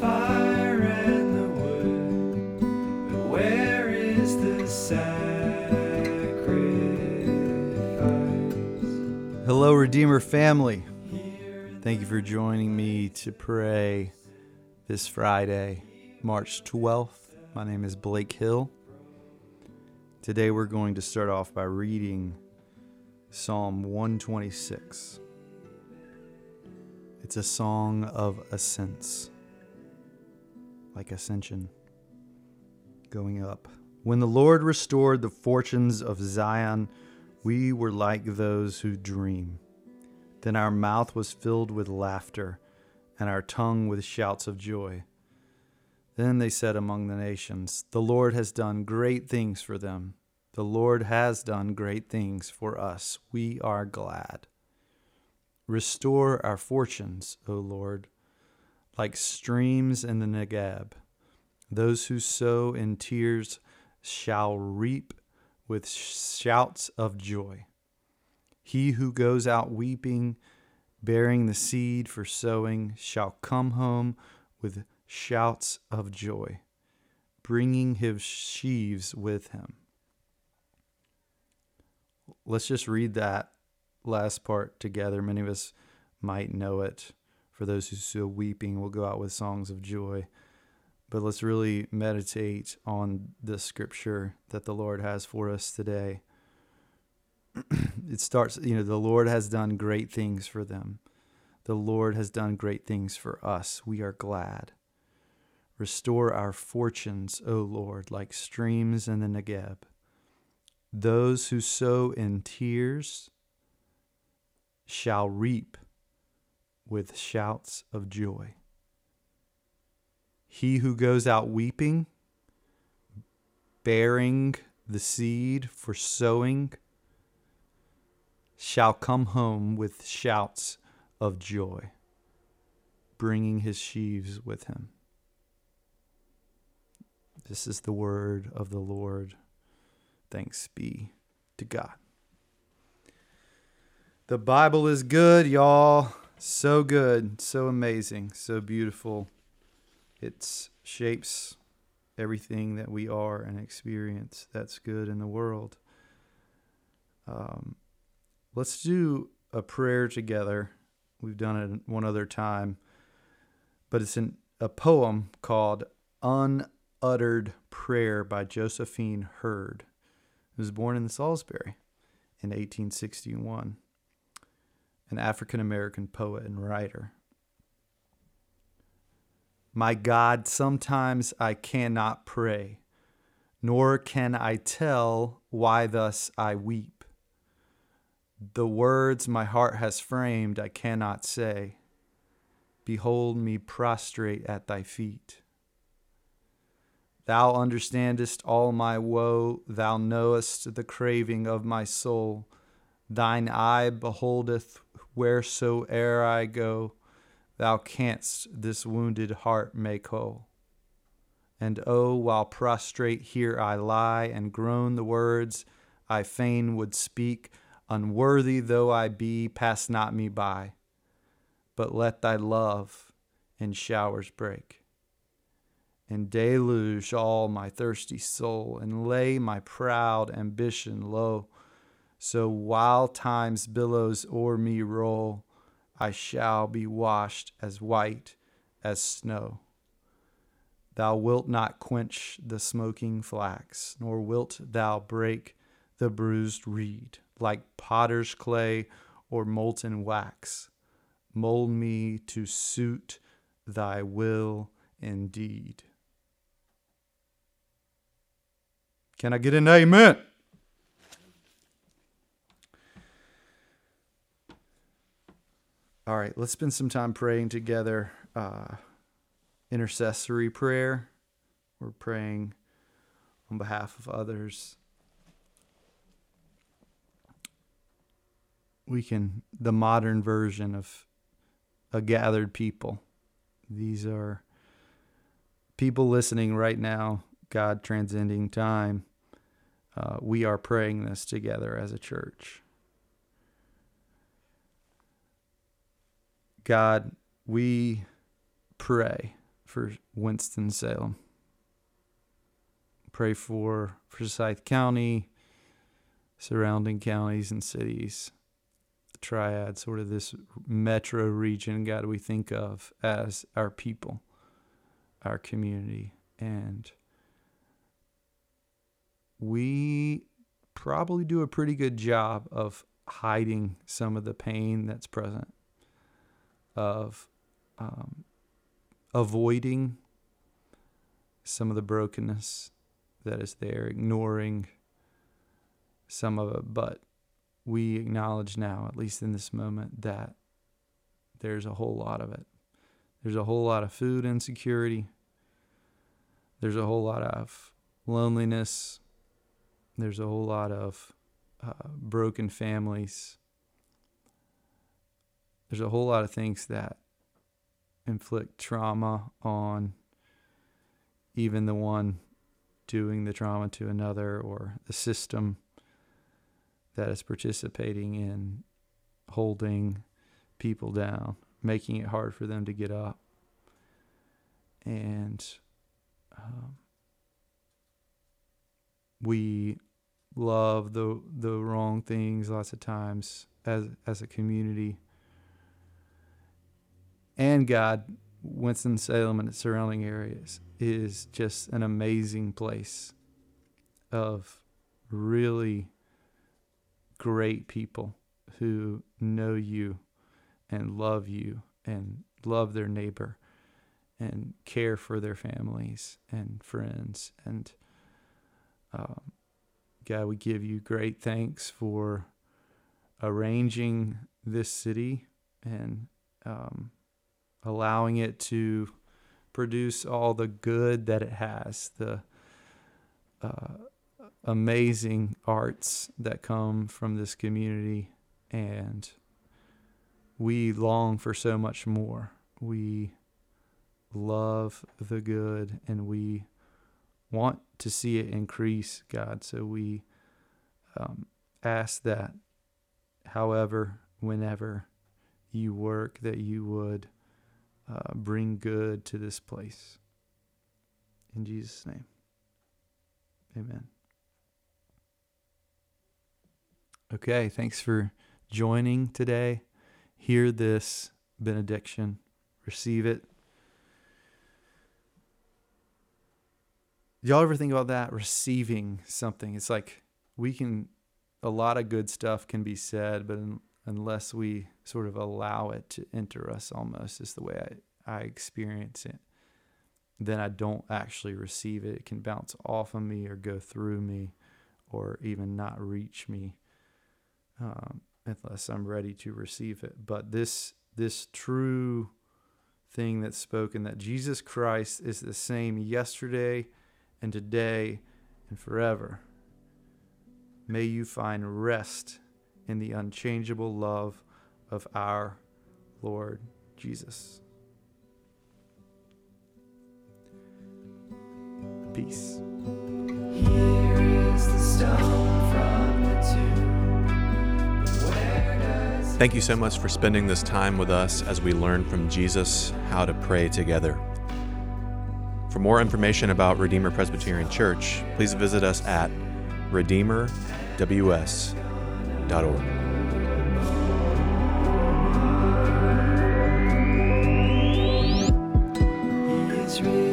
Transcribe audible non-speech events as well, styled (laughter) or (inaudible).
fire and the wood? Hello, Redeemer family. Thank you for joining me to pray this Friday, March 12th. My name is Blake Hill. Today we're going to start off by reading Psalm 126. It's a song of ascents, like ascension, going up. When the Lord restored the fortunes of Zion, we were like those who dream. Then our mouth was filled with laughter, and our tongue with shouts of joy. Then they said among the nations, The Lord has done great things for them. The Lord has done great things for us. We are glad. Restore our fortunes, O Lord, like streams in the Negeb. Those who sow in tears shall reap with shouts of joy. He who goes out weeping, bearing the seed for sowing, shall come home with shouts of joy, bringing his sheaves with him. Let's just read that last part together. Many of us might know it. For those who sow weeping will go out with songs of joy. But let's really meditate on the scripture that the Lord has for us today. (clears throat) it starts, you know, the Lord has done great things for them. The Lord has done great things for us. We are glad. Restore our fortunes, O Lord, like streams in the Negeb. Those who sow in tears shall reap with shouts of joy. He who goes out weeping, bearing the seed for sowing, shall come home with shouts of joy, bringing his sheaves with him. This is the word of the Lord. Thanks be to God. The Bible is good, y'all. So good, so amazing, so beautiful. It shapes everything that we are and experience that's good in the world. Um, let's do a prayer together. We've done it one other time, but it's a poem called Unuttered Prayer by Josephine Heard, who was born in Salisbury in 1861, an African American poet and writer. My God, sometimes I cannot pray, nor can I tell why thus I weep. The words my heart has framed I cannot say. Behold me prostrate at thy feet. Thou understandest all my woe, thou knowest the craving of my soul. Thine eye beholdeth wheresoe'er I go thou canst this wounded heart make whole. And oh, while prostrate here I lie and groan the words I fain would speak, unworthy though I be, pass not me by, but let thy love in showers break. And deluge all my thirsty soul, and lay my proud ambition low. So while time's billows o'er me roll, I shall be washed as white as snow. Thou wilt not quench the smoking flax, nor wilt thou break the bruised reed, like potter's clay or molten wax. Mold me to suit thy will indeed. Can I get an amen? All right, let's spend some time praying together. Uh, intercessory prayer. We're praying on behalf of others. We can, the modern version of a gathered people. These are people listening right now, God transcending time. Uh, we are praying this together as a church. God, we pray for Winston Salem. Pray for Forsyth County, surrounding counties and cities, the triad, sort of this metro region, God, we think of as our people, our community. And we probably do a pretty good job of hiding some of the pain that's present, of um, avoiding some of the brokenness that is there, ignoring some of it. But we acknowledge now, at least in this moment, that there's a whole lot of it. There's a whole lot of food insecurity. There's a whole lot of loneliness. There's a whole lot of uh, broken families. There's a whole lot of things that inflict trauma on even the one doing the trauma to another or the system that is participating in holding people down, making it hard for them to get up. And um, we love the the wrong things lots of times as as a community. And God, Winston Salem and its surrounding areas is just an amazing place of really great people who know you and love you and love their neighbor and care for their families and friends. And um, God, we give you great thanks for arranging this city and um, allowing it to produce all the good that it has, the uh, amazing arts that come from this community. And we long for so much more. We love the good and we want to see it increase, God. So we um, ask that, however, whenever you work, that you would uh, bring good to this place. In Jesus' name, amen. Okay, thanks for joining today. Hear this benediction, receive it. y'all ever think about that receiving something it's like we can a lot of good stuff can be said but unless we sort of allow it to enter us almost is the way I, I experience it. Then i don't actually receive it. It can bounce off of me or go through me or even not reach me um, unless i'm ready to receive it. But this this true thing that's spoken that jesus christ is the same yesterday and today and forever. May you find rest in the unchangeable love of our Lord Jesus. Peace. Thank you so much for spending this time with us as we learn from Jesus how to pray together. For more information about Redeemer Presbyterian Church, please visit us at redeemerws.org. risen?